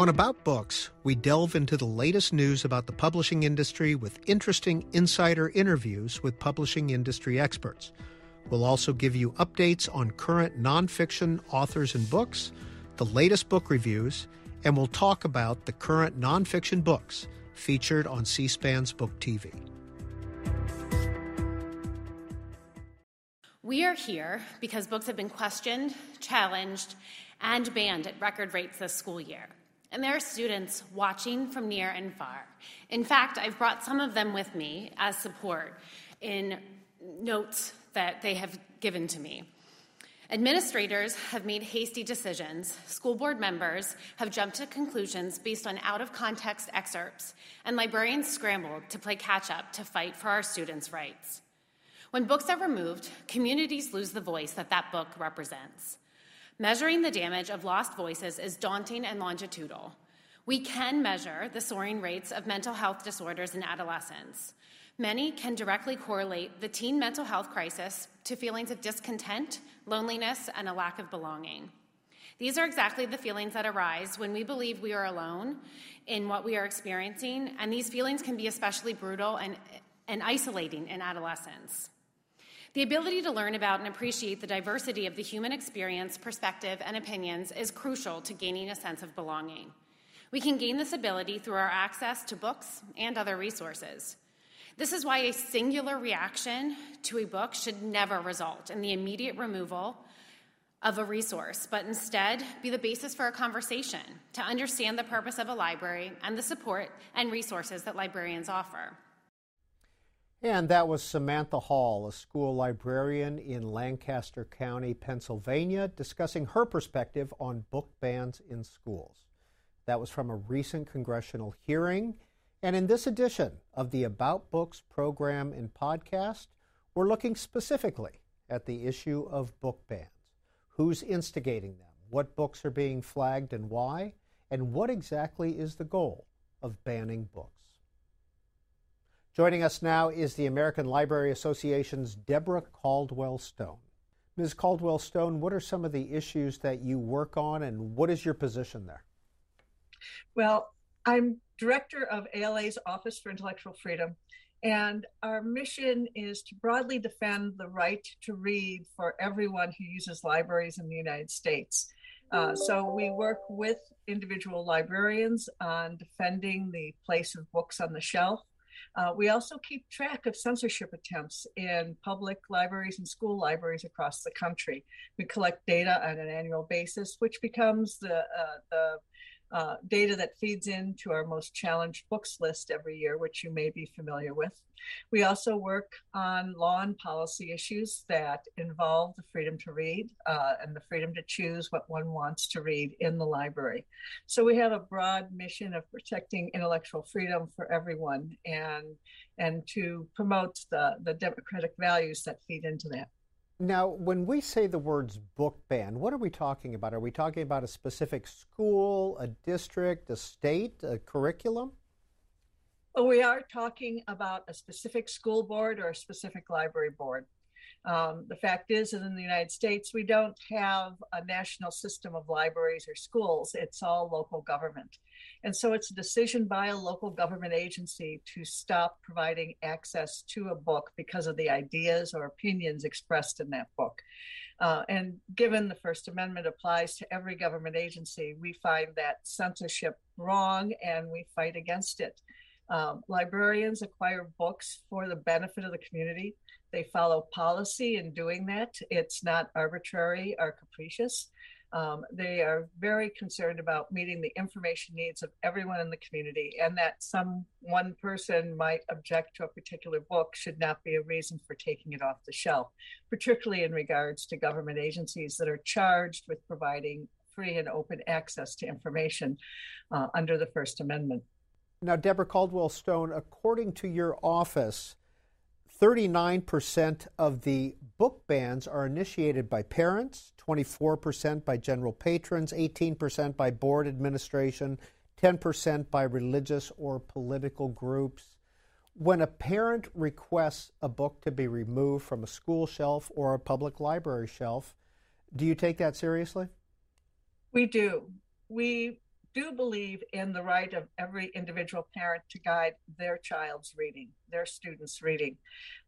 On About Books, we delve into the latest news about the publishing industry with interesting insider interviews with publishing industry experts. We'll also give you updates on current nonfiction authors and books, the latest book reviews, and we'll talk about the current nonfiction books featured on C SPAN's Book TV. We are here because books have been questioned, challenged, and banned at record rates this school year. And there are students watching from near and far. In fact, I've brought some of them with me as support in notes that they have given to me. Administrators have made hasty decisions. School board members have jumped to conclusions based on out of context excerpts, and librarians scrambled to play catch up to fight for our students' rights. When books are removed, communities lose the voice that that book represents. Measuring the damage of lost voices is daunting and longitudinal. We can measure the soaring rates of mental health disorders in adolescents. Many can directly correlate the teen mental health crisis to feelings of discontent, loneliness, and a lack of belonging. These are exactly the feelings that arise when we believe we are alone in what we are experiencing, and these feelings can be especially brutal and, and isolating in adolescence. The ability to learn about and appreciate the diversity of the human experience, perspective, and opinions is crucial to gaining a sense of belonging. We can gain this ability through our access to books and other resources. This is why a singular reaction to a book should never result in the immediate removal of a resource, but instead be the basis for a conversation to understand the purpose of a library and the support and resources that librarians offer. And that was Samantha Hull, a school librarian in Lancaster County, Pennsylvania, discussing her perspective on book bans in schools. That was from a recent congressional hearing. And in this edition of the About Books program and podcast, we're looking specifically at the issue of book bans. Who's instigating them? What books are being flagged and why? And what exactly is the goal of banning books? Joining us now is the American Library Association's Deborah Caldwell Stone. Ms. Caldwell Stone, what are some of the issues that you work on and what is your position there? Well, I'm director of ALA's Office for Intellectual Freedom, and our mission is to broadly defend the right to read for everyone who uses libraries in the United States. Uh, so we work with individual librarians on defending the place of books on the shelf uh, we also keep track of censorship attempts in public libraries and school libraries across the country. We collect data on an annual basis, which becomes the, uh, the uh, data that feeds into our most challenged books list every year, which you may be familiar with. We also work on law and policy issues that involve the freedom to read uh, and the freedom to choose what one wants to read in the library. So we have a broad mission of protecting intellectual freedom for everyone and and to promote the, the democratic values that feed into that. Now, when we say the words book ban, what are we talking about? Are we talking about a specific school, a district, a state, a curriculum? Well, we are talking about a specific school board or a specific library board. Um, the fact is that in the United States, we don't have a national system of libraries or schools, it's all local government. And so it's a decision by a local government agency to stop providing access to a book because of the ideas or opinions expressed in that book. Uh, and given the First Amendment applies to every government agency, we find that censorship wrong and we fight against it. Um, librarians acquire books for the benefit of the community. They follow policy in doing that. It's not arbitrary or capricious. Um, they are very concerned about meeting the information needs of everyone in the community, and that some one person might object to a particular book should not be a reason for taking it off the shelf, particularly in regards to government agencies that are charged with providing free and open access to information uh, under the First Amendment. Now, Deborah Caldwell Stone, according to your office, 39% of the book bans are initiated by parents, 24% by general patrons, 18% by board administration, 10% by religious or political groups. When a parent requests a book to be removed from a school shelf or a public library shelf, do you take that seriously? We do. We do believe in the right of every individual parent to guide their child's reading, their students' reading.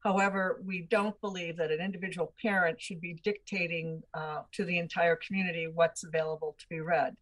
However, we don't believe that an individual parent should be dictating uh, to the entire community what's available to be read.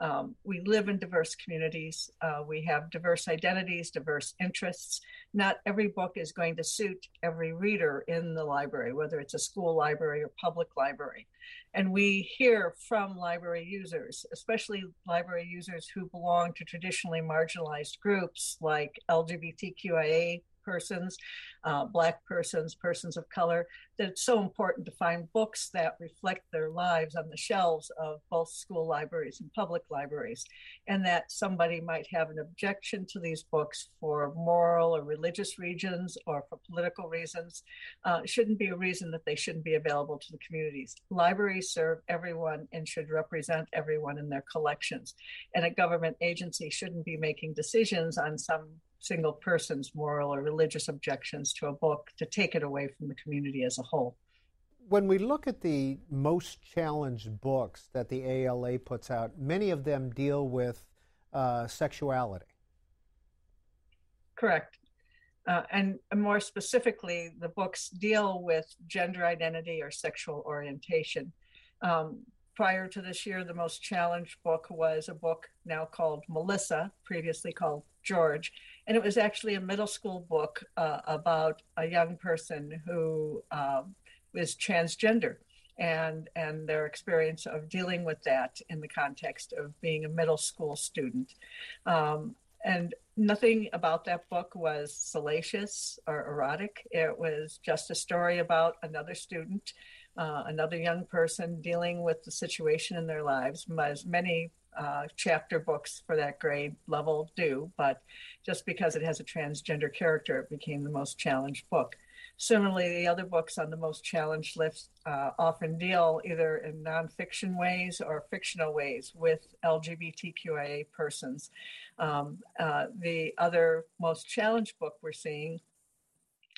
Um, we live in diverse communities. Uh, we have diverse identities, diverse interests. Not every book is going to suit every reader in the library, whether it's a school library or public library. And we hear from library users, especially library users who belong to traditionally marginalized groups like LGBTQIA persons, uh, Black persons, persons of color, that it's so important to find books that reflect their lives on the shelves of both school libraries and public libraries. And that somebody might have an objection to these books for moral or religious reasons or for political reasons uh, shouldn't be a reason that they shouldn't be available to the communities. Libraries serve everyone and should represent everyone in their collections. And a government agency shouldn't be making decisions on some single person's moral or religious objections to a book to take it away from the community as a whole. When we look at the most challenged books that the ALA puts out, many of them deal with uh, sexuality. Correct. Uh, and more specifically, the books deal with gender identity or sexual orientation. Um, prior to this year, the most challenged book was a book now called Melissa, previously called George. And it was actually a middle school book uh, about a young person who um, was transgender and, and their experience of dealing with that in the context of being a middle school student. Um, and nothing about that book was salacious or erotic. It was just a story about another student, uh, another young person dealing with the situation in their lives, as many uh, chapter books for that grade level do, but just because it has a transgender character, it became the most challenged book. Similarly, the other books on the most challenged list uh, often deal either in nonfiction ways or fictional ways with LGBTQIA persons. Um, uh, the other most challenged book we're seeing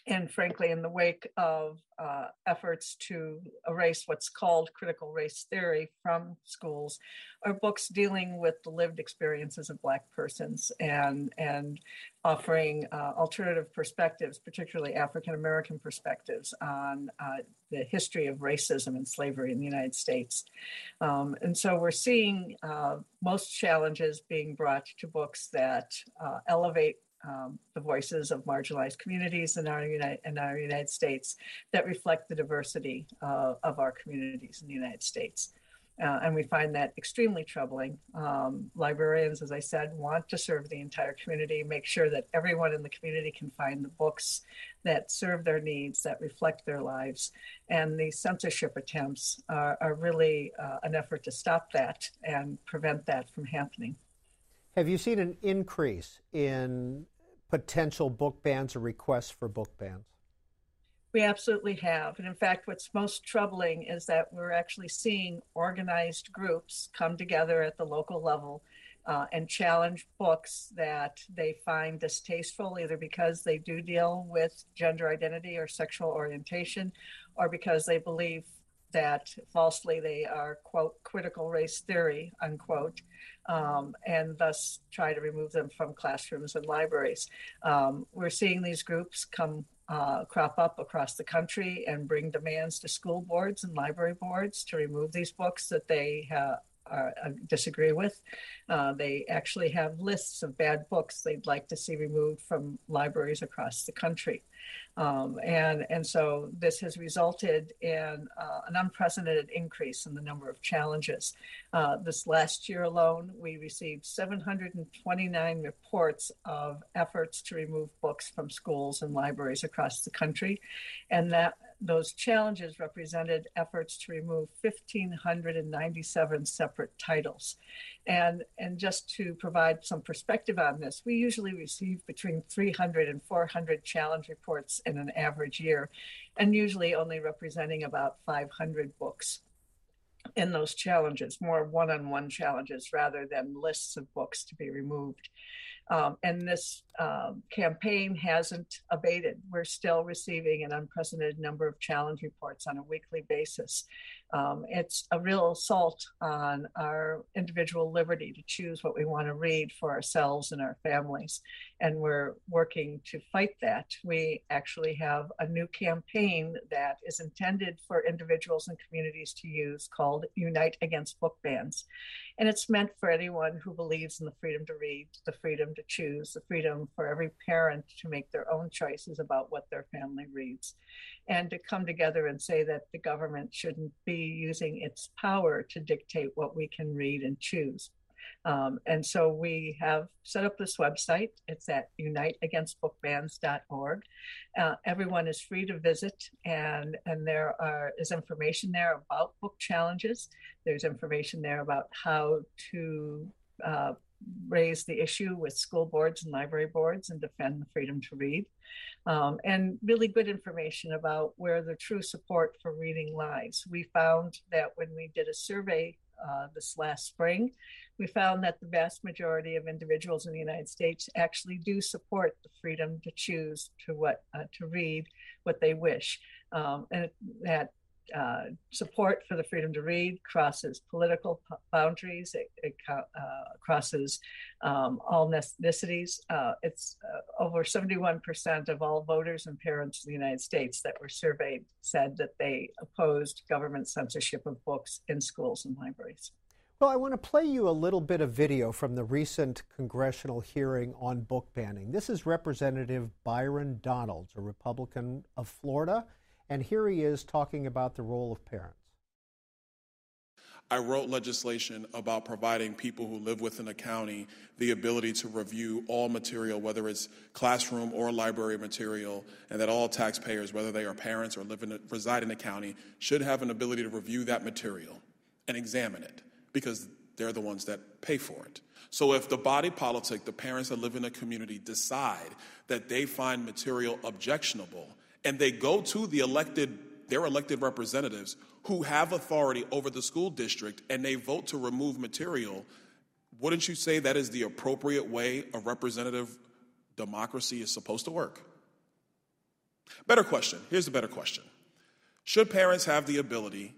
and frankly, in the wake of uh, efforts to erase what's called critical race theory from schools, are books dealing with the lived experiences of Black persons and and offering uh, alternative perspectives, particularly African American perspectives on uh, the history of racism and slavery in the United States. Um, and so we're seeing uh, most challenges being brought to books that uh, elevate um, the voices of marginalized communities in our, United, in our United States that reflect the diversity uh, of our communities in the United States. Uh, and we find that extremely troubling. Um, librarians, as I said, want to serve the entire community, make sure that everyone in the community can find the books that serve their needs, that reflect their lives. And the censorship attempts are, are really uh, an effort to stop that and prevent that from happening. Have you seen an increase in potential book bans or requests for book bans? We absolutely have. And in fact, what's most troubling is that we're actually seeing organized groups come together at the local level uh, and challenge books that they find distasteful, either because they do deal with gender identity or sexual orientation, or because they believe that falsely they are, quote, critical race theory, unquote, um, and thus try to remove them from classrooms and libraries. Um, we're seeing these groups come uh, crop up across the country and bring demands to school boards and library boards to remove these books that they uh, uh, disagree with. Uh, they actually have lists of bad books they'd like to see removed from libraries across the country. Um, and, and so this has resulted in uh, an unprecedented increase in the number of challenges. Uh, this last year alone, we received 729 reports of efforts to remove books from schools and libraries across the country. And that those challenges represented efforts to remove 1,597 separate titles. And, and just to provide some perspective on this, we usually receive between 300 and 400 challenge reports in an average year, and usually only representing about 500 books in those challenges, more one on one challenges rather than lists of books to be removed. Um, and this um, campaign hasn't abated. We're still receiving an unprecedented number of challenge reports on a weekly basis. Um, it's a real assault on our individual liberty to choose what we want to read for ourselves and our families. And we're working to fight that. We actually have a new campaign that is intended for individuals and communities to use called Unite Against Book Bans. And it's meant for anyone who believes in the freedom to read, the freedom to choose, the freedom for every parent to make their own choices about what their family reads, and to come together and say that the government shouldn't be using its power to dictate what we can read and choose. Um, and so we have set up this website. It's at uniteagainstbookbans.org. Uh, everyone is free to visit, and, and there are, is information there about book challenges. There's information there about how to uh, raise the issue with school boards and library boards and defend the freedom to read. Um, and really good information about where the true support for reading lies. We found that when we did a survey uh, this last spring, we found that the vast majority of individuals in the United States actually do support the freedom to choose to what uh, to read what they wish, um, and that uh, support for the freedom to read crosses political boundaries. It, it uh, crosses um, all ethnicities. Uh, it's uh, over 71% of all voters and parents in the United States that were surveyed said that they opposed government censorship of books in schools and libraries. Well, I want to play you a little bit of video from the recent congressional hearing on book banning. This is Representative Byron Donalds, a Republican of Florida. And here he is talking about the role of parents. I wrote legislation about providing people who live within a county the ability to review all material, whether it's classroom or library material, and that all taxpayers, whether they are parents or live in a, reside in the county, should have an ability to review that material and examine it because they're the ones that pay for it. So if the body politic, the parents that live in a community, decide that they find material objectionable, and they go to the elected their elected representatives who have authority over the school district and they vote to remove material wouldn't you say that is the appropriate way a representative democracy is supposed to work better question here's the better question should parents have the ability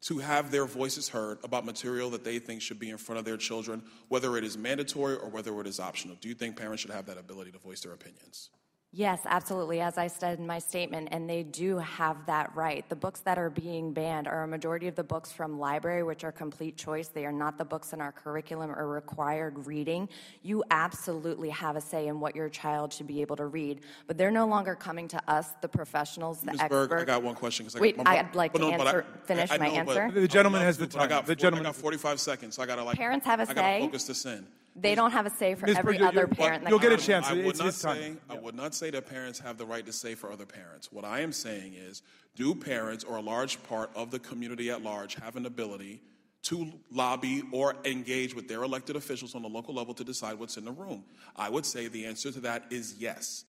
to have their voices heard about material that they think should be in front of their children, whether it is mandatory or whether it is optional? Do you think parents should have that ability to voice their opinions? Yes, absolutely. As I said in my statement, and they do have that right. The books that are being banned are a majority of the books from library, which are complete choice. They are not the books in our curriculum or required reading. You absolutely have a say in what your child should be able to read, but they're no longer coming to us, the professionals, the Ms. experts. Berg, I got one question. I Wait, I'd like oh, to no, answer, I, finish I, my answer. The gentleman has the time. I got, the gentleman. I got 45 seconds, so I got to like. Parents have a I say. focus this in. They don't have a say for Ms. every Bridget, other you're- parent. in you'll get a county. chance. I would It's not his say time. I would not say that parents have the right to say for other parents. What I am saying is, do parents or a large part of the community at large have an ability to lobby or engage with their elected officials on the local level to decide what's in the room? I would say the answer to that is yes.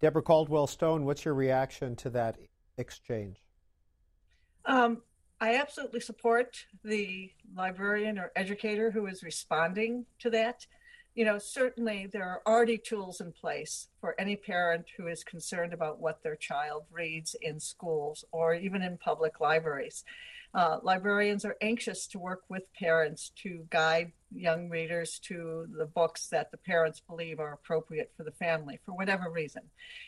Deborah Caldwell Stone, what's your reaction to that exchange? Um, I absolutely support the librarian or educator who is responding to that. You know, certainly there are already tools in place for any parent who is concerned about what their child reads in schools or even in public libraries. Uh, librarians are anxious to work with parents to guide young readers to the books that the parents believe are appropriate for the family for whatever reason.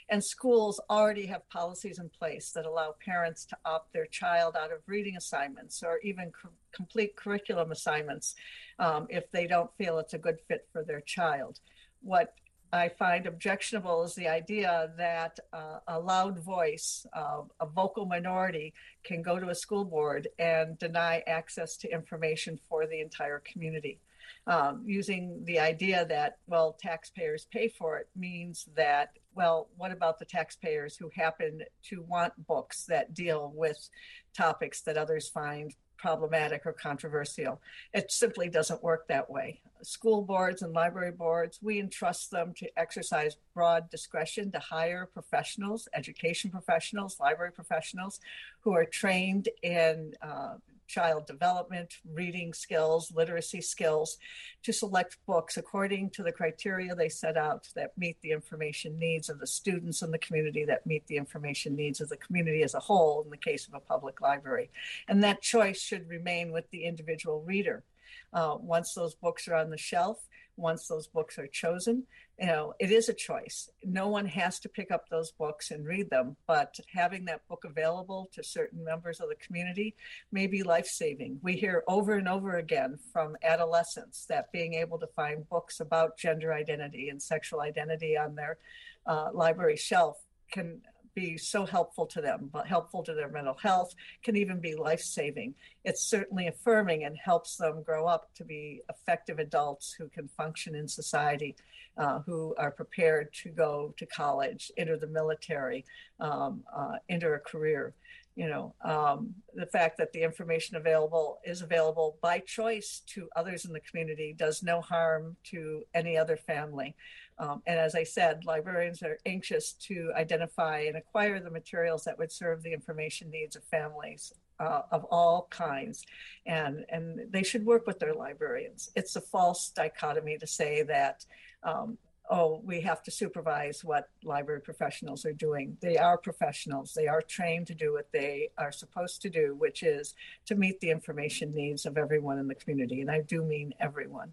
And schools already have policies in place that allow parents to opt their child out of reading assignments or even co- complete curriculum assignments um, if they don't feel it's a good fit for their child. What I find objectionable is the idea that uh, a loud voice, uh, a vocal minority, can go to a school board and deny access to information for the entire community. Um, using the idea that, well, taxpayers pay for it means that well, what about the taxpayers who happen to want books that deal with topics that others find problematic or controversial? It simply doesn't work that way. School boards and library boards, we entrust them to exercise broad discretion to hire professionals, education professionals, library professionals who are trained in uh, child development, reading skills, literacy skills, to select books according to the criteria they set out that meet the information needs of the students in the community, that meet the information needs of the community as a whole in the case of a public library. And that choice should remain with the individual reader. Uh, once those books are on the shelf, once those books are chosen, you know, it is a choice. No one has to pick up those books and read them, but having that book available to certain members of the community may be life saving. We hear over and over again from adolescents that being able to find books about gender identity and sexual identity on their uh, library shelf can be so helpful to them, but helpful to their mental health, can even be life saving. It's certainly affirming and helps them grow up to be effective adults who can function in society, uh, who are prepared to go to college, enter the military, um, uh, enter a career. You know, um, the fact that the information available is available by choice to others in the community does no harm to any other family. Um, and as I said, librarians are anxious to identify and acquire the materials that would serve the information needs of families uh, of all kinds. And, and they should work with their librarians. It's a false dichotomy to say that. Um, oh, we have to supervise what library professionals are doing. They are professionals. They are trained to do what they are supposed to do, which is to meet the information needs of everyone in the community. And I do mean everyone.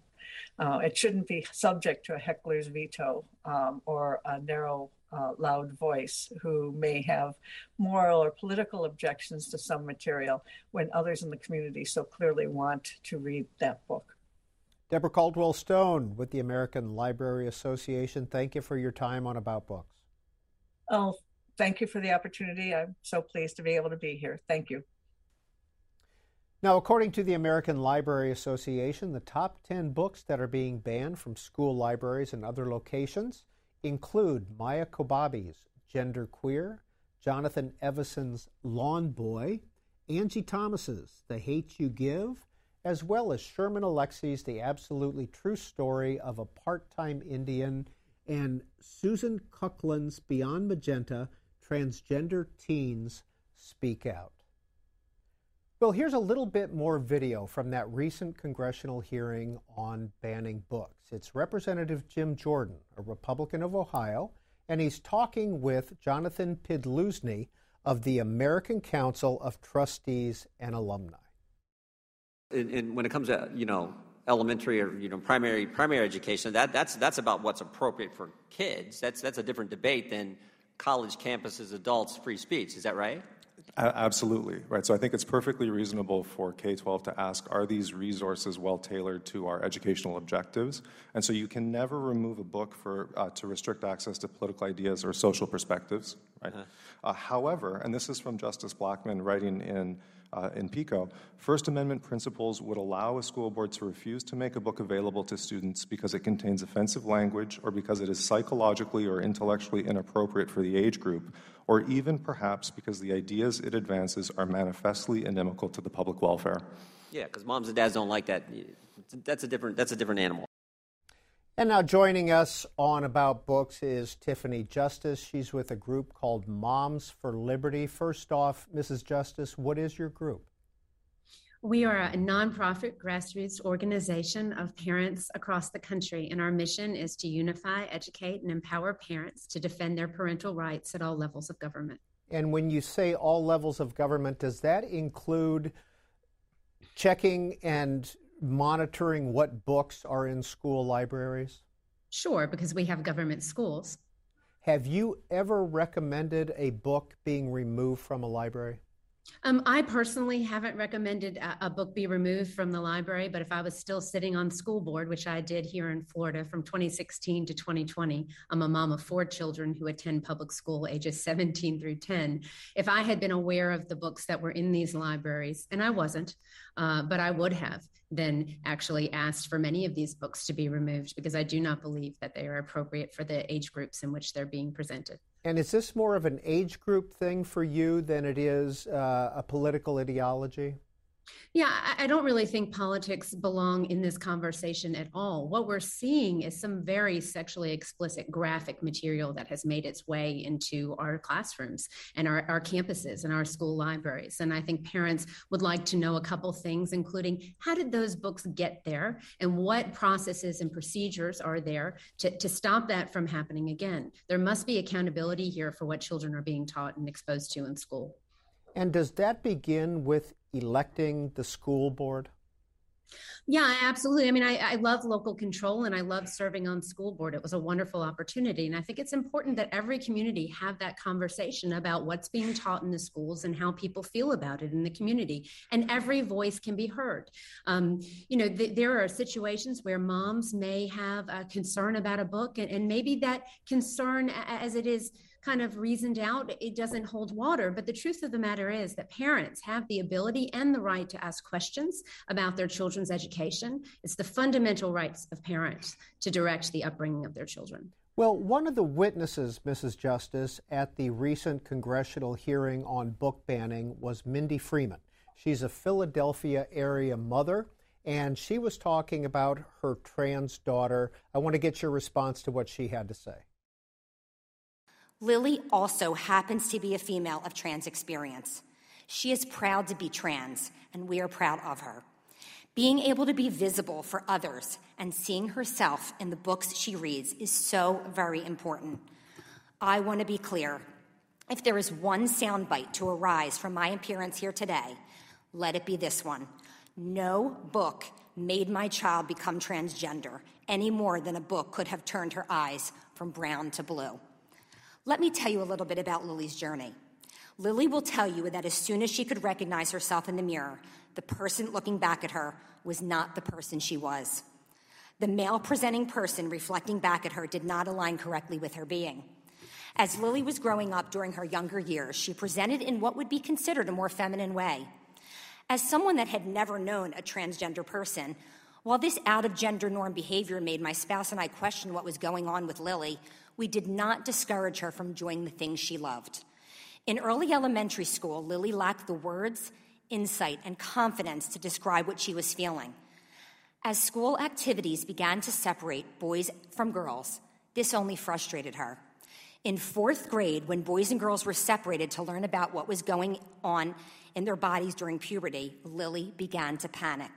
Uh, it shouldn't be subject to a heckler's veto um, or a narrow, uh, loud voice who may have moral or political objections to some material when others in the community so clearly want to read that book. Deborah Caldwell Stone with the American Library Association, thank you for your time on About Books. Oh, thank you for the opportunity. I'm so pleased to be able to be here. Thank you. Now, according to the American Library Association, the top 10 books that are being banned from school libraries and other locations include Maia Kobabe's Gender Queer, Jonathan Evison's Lawn Boy, Angie Thomas's The Hate You Give, as well as Sherman Alexie's The Absolutely True Story of a Part-Time Indian and Susan Kuklin's Beyond Magenta, Transgender Teens Speak Out. Well, here's a little bit more video from that recent congressional hearing on banning books. It's Representative Jim Jordan, a Republican of Ohio, and he's talking with Jonathan Pidluzny of the American Council of Trustees and Alumni. And, and when it comes to, you know, elementary or you know primary primary education that that's that's about what's appropriate for kids that's that's a different debate than college campuses adults free speech is that right absolutely, right. So I think it's perfectly reasonable for K 12 to ask are these resources well tailored to our educational objectives? And so you can never remove a book for, uh, to restrict access to political ideas or social perspectives, right? Uh-huh. Uh, however, and this is from Justice Blackmun writing in uh, in PICO, First Amendment principles would allow a school board to refuse to make a book available to students because it contains offensive language or because it is psychologically or intellectually inappropriate for the age group, or even perhaps because the ideas it advances are manifestly inimical to the public welfare. Yeah, because moms and dads don't like that. That's a different, that's a different animal. And now joining us on About Books is Tiffany Justice. She's with a group called Moms for Liberty. First off, Mrs. Justice, what is your group? We are a nonprofit grassroots organization of parents across the country, and our mission is to unify, educate, and empower parents to defend their parental rights at all levels of government. And when you say all levels of government, does that include checking and monitoring what books are in school libraries? Sure, because we have government schools. Have you ever recommended a book being removed from a library? Um, I personally haven't recommended a, a, book be removed from the library, but if I was still sitting on school board, which I did here in Florida from 2016 to 2020, I'm a mom of four children who attend public school ages 17 through 10. If I had been aware of the books that were in these libraries, and I wasn't, uh, but I would have, than actually asked for many of these books to be removed because I do not believe that they are appropriate for the age groups in which they're being presented. And is this more of an age group thing for you than it is uh, a political ideology? Yeah, I don't really think politics belong in this conversation at all. What we're seeing is some very sexually explicit graphic material that has made its way into our classrooms and our, our campuses and our school libraries. And I think parents would like to know a couple things, including how did those books get there and what processes and procedures are there to, to stop that from happening again. There must be accountability here for what children are being taught and exposed to in school. And does that begin with electing the school board? Yeah, absolutely. I mean, I, I, love local control and I love serving on school board. It was a wonderful opportunity. And I think it's important that every community have that conversation about what's being taught in the schools and how people feel about it in the community. And every voice can be heard. Um, you know, th- there are situations where moms may have a concern about a book, and, and maybe that concern, as it is, kind of reasoned out, it doesn't hold water. But the truth of the matter is that parents have the ability and the right to ask questions about their children's education. It's the fundamental rights of parents to direct the upbringing of their children. Well, one of the witnesses, Mrs. Justice, at the recent congressional hearing on book banning was Mindy Freeman. She's a Philadelphia area mother, and she was talking about her trans daughter. I want to get your response to what she had to say. Lily also happens to be a female of trans experience. She is proud to be trans, and we are proud of her. Being able to be visible for others and seeing herself in the books she reads is so very important. I want to be clear. If there is one soundbite to arise from my appearance here today, let it be this one. No book made my child become transgender any more than a book could have turned her eyes from brown to blue. Let me tell you a little bit about Lily's journey. Lily will tell you that as soon as she could recognize herself in the mirror, the person looking back at her was not the person she was. The male presenting person reflecting back at her did not align correctly with her being. As Lily was growing up during her younger years, she presented in what would be considered a more feminine way. As someone that had never known a transgender person, while this out of gender norm behavior made my spouse and I question what was going on with Lily, we did not discourage her from doing the things she loved. In early elementary school, Lily lacked the words, insight, and confidence to describe what she was feeling. As school activities began to separate boys from girls, this only frustrated her. In fourth grade, when boys and girls were separated to learn about what was going on in their bodies during puberty, Lily began to panic.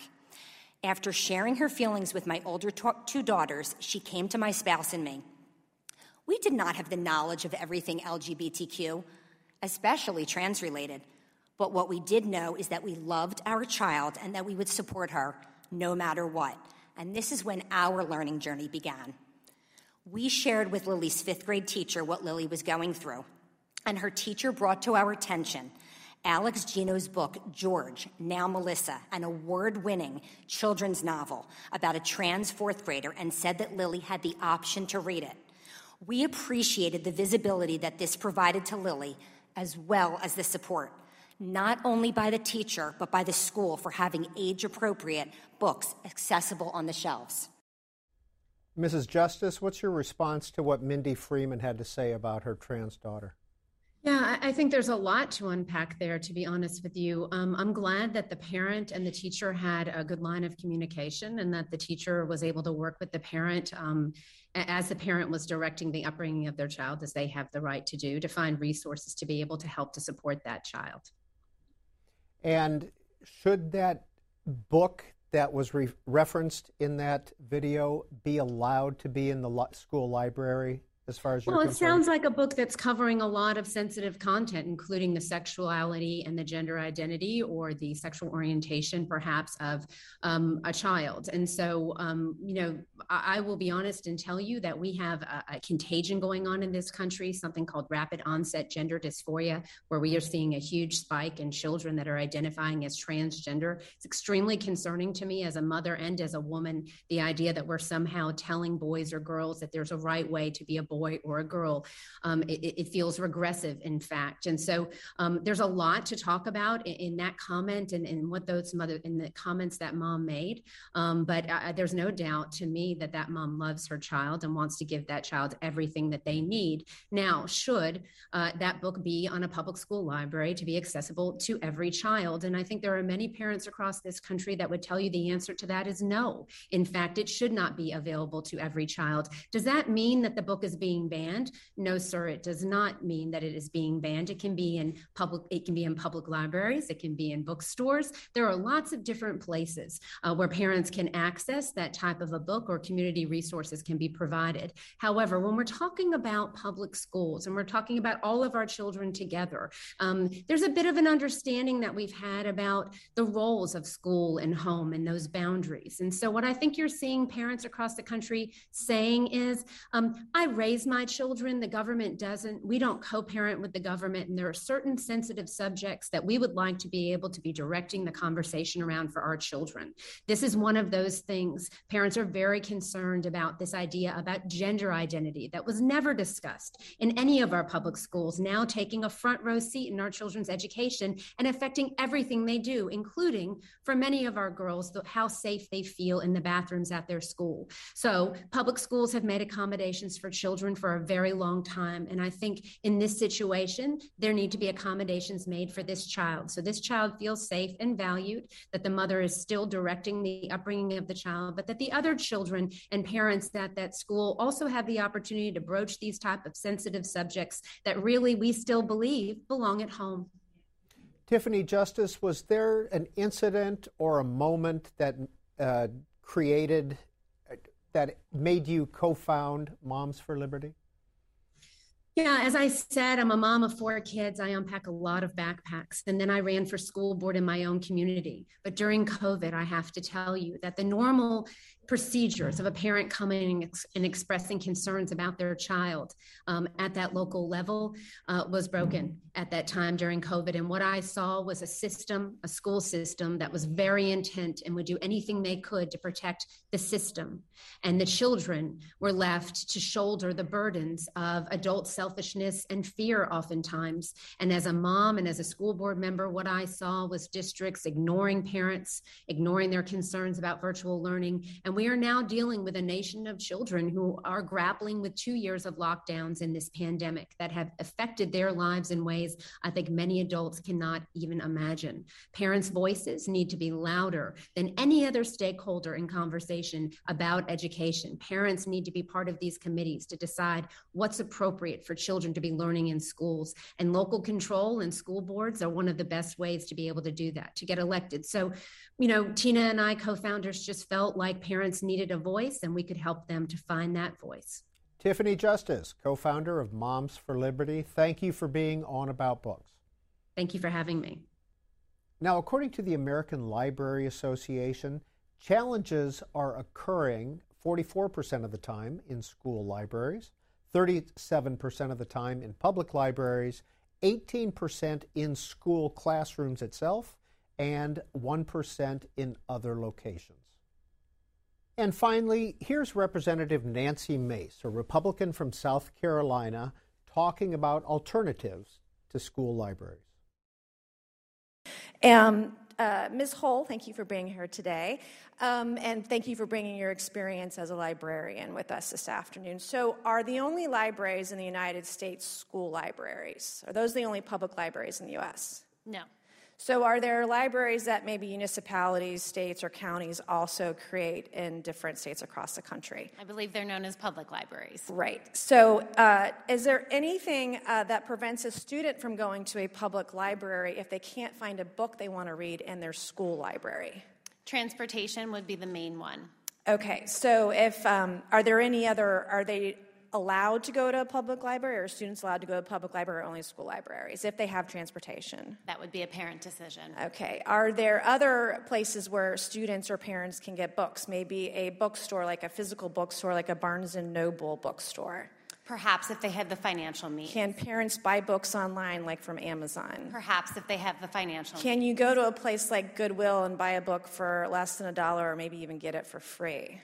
After sharing her feelings with my older two daughters, she came to my spouse and me. We did not have the knowledge of everything LGBTQ, especially trans related. But what we did know is that we loved our child and that we would support her no matter what. And this is when our learning journey began. We shared with Lily's fifth grade teacher what Lily was going through. And her teacher brought to our attention Alex Gino's book, George, Now Melissa, an award winning children's novel about a trans fourth grader, and said that Lily had the option to read it. We appreciated the visibility that this provided to Lily, as well as the support, not only by the teacher, but by the school for having age appropriate books accessible on the shelves. Mrs. Justice, what's your response to what Mindy Freeman had to say about her trans daughter? Yeah, I think there's a lot to unpack there, to be honest with you. Um, I'm glad that the parent and the teacher had a good line of communication and that the teacher was able to work with the parent um, as the parent was directing the upbringing of their child, as they have the right to do, to find resources to be able to help to support that child. And should that book that was re- referenced in that video be allowed to be in the li- school library as far as well it sounds like a book that's covering a lot of sensitive content including the sexuality and the gender identity or the sexual orientation perhaps of um, a child. And so um, you know I, I, will be honest and tell you that we have a, a, contagion going on in this country something called rapid onset gender dysphoria where we are seeing a huge spike in children that are identifying as transgender. It's extremely concerning to me as a mother and as a woman the idea that we're somehow telling boys or girls that there's a right way to be a boy or a girl. Um, it, it, feels regressive, in fact. And so um, there's a lot to talk about in, in that comment and, and what those mother in the comments that mom made. Um, but uh, there's no doubt to me that that mom loves her child and wants to give that child everything that they need. Now, should uh, that book be on a public school library to be accessible to every child? And I think there are many parents across this country that would tell you the answer to that is no. In fact, it should not be available to every child. Does that mean that the book is being banned? No, sir, it does not mean that it is being banned. It can be in public, it can be in public libraries, it can be in bookstores. There are lots of different places uh, where parents can access that type of a book or community resources can be provided. However, when we're talking about public schools and we're talking about all of our children together, um, there's a bit of an understanding that we've had about the roles of school and home and those boundaries. And so, what I think you're seeing parents across the country saying is, um, I raise my children, the government doesn't. We don't co parent with the government. And there are certain sensitive subjects that we would like to be able to be directing the conversation around for our children. This is one of those things. Parents are very concerned about this idea about gender identity that was never discussed in any of our public schools, now taking a front row seat in our children's education and affecting everything they do, including for many of our girls, the, how safe they feel in the bathrooms at their school. So, public schools have made accommodations for children for a very long time. And I think in this situation, there need to be accommodations made for this child. So, this child feels safe and valued, that the mother is still directing the upbringing of the child, but that the other children and parents at that school also have the opportunity to broach these type of sensitive subjects that really we still believe belong at home. Tiffany Justice, was there an incident or a moment that uh, created, that made you co found Moms for Liberty? Yeah, as I said, I'm a mom of four kids. I unpack a lot of backpacks. And then I ran for school board in my own community. But during COVID, I have to tell you that the normal procedures of a parent coming and expressing concerns about their child um, at that local level uh, was broken at that time during COVID. And what I saw was a system, a school system that was very intent and would do anything they could to protect the system. And the children were left to shoulder the burdens of adult selfishness and fear, oftentimes. And as a mom and as a school board member, what I saw was districts ignoring parents, ignoring their concerns about virtual learning. And we are now dealing with a nation of children who are grappling with two years of lockdowns in this pandemic that have affected their lives in ways I think many adults cannot even imagine. Parents' voices need to be louder than any other stakeholder in conversation about education. Parents need to be part of these committees to decide what's appropriate for children to be learning in schools. And local control and school boards are one of the best ways to be able to do that, to get elected. So, you know, Tina and I, co founders, just felt like parents needed a voice and we could help them to find that voice. Tiffany Justice, co founder of Moms for Liberty, thank you for being on About Books. Thank you for having me. Now, according to the American Library Association, challenges are occurring 44% of the time in school libraries, 37% of the time in public libraries, 18% in school classrooms itself, and 1% in other locations. And finally, here's Representative Nancy Mace, a Republican from South Carolina, talking about alternatives to school libraries. Um, uh, Ms. Hull, thank you for being here today. Um, and thank you for bringing your experience as a librarian with us this afternoon. So, are the only libraries in the United States school libraries? Are those the only public libraries in the U.S.? No. So, are there libraries that maybe municipalities, states, or counties also create in different states across the country? I believe they're known as public libraries. Right. So, uh, is there anything uh, that prevents a student from going to a public library if they can't find a book they want to read in their school library? Transportation would be the main one. Okay, so if um, are there any other are they allowed to go to a public library or students allowed to go to a public library or only school libraries if they have transportation? That would be a parent decision. Okay. Are there other places where students or parents can get books? Maybe a bookstore, like a physical bookstore, like a Barnes and Noble bookstore? Perhaps if they have the financial means. Can parents buy books online, like from Amazon? Perhaps if they have the financial Can means. you go to a place like Goodwill and buy a book for less than a dollar or maybe even get it for free?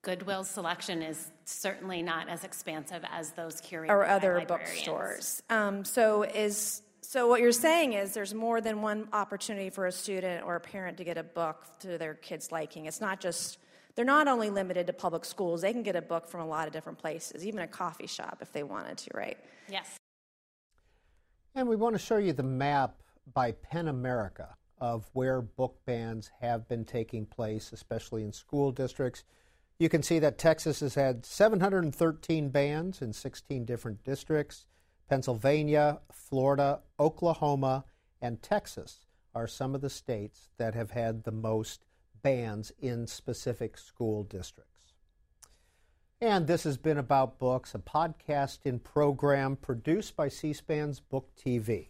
Goodwill's selection is certainly not as expansive as those curated or other bookstores. Um, so is so what you're saying is there's more than one opportunity for a student or a parent to get a book to their kid's liking. It's not just they're not only limited to public schools. They can get a book from a lot of different places, even a coffee shop if they wanted to, right? Yes. And we want to show you the map by PEN America of where book bans have been taking place, especially in school districts. You can see that Texas has had 713 bans in 16 different districts. Pennsylvania, Florida, Oklahoma, and Texas are some of the states that have had the most bans in specific school districts. And this has been About Books, a podcast and program produced by C SPAN's Book TV.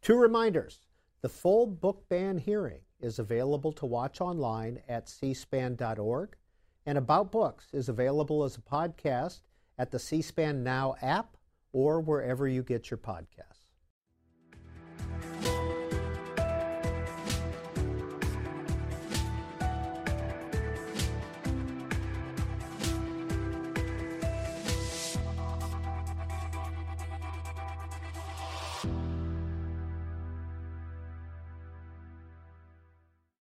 Two reminders the full book ban hearing is available to watch online at cspan.org, and About Books is available as a podcast at the C SPAN Now app or wherever you get your podcasts.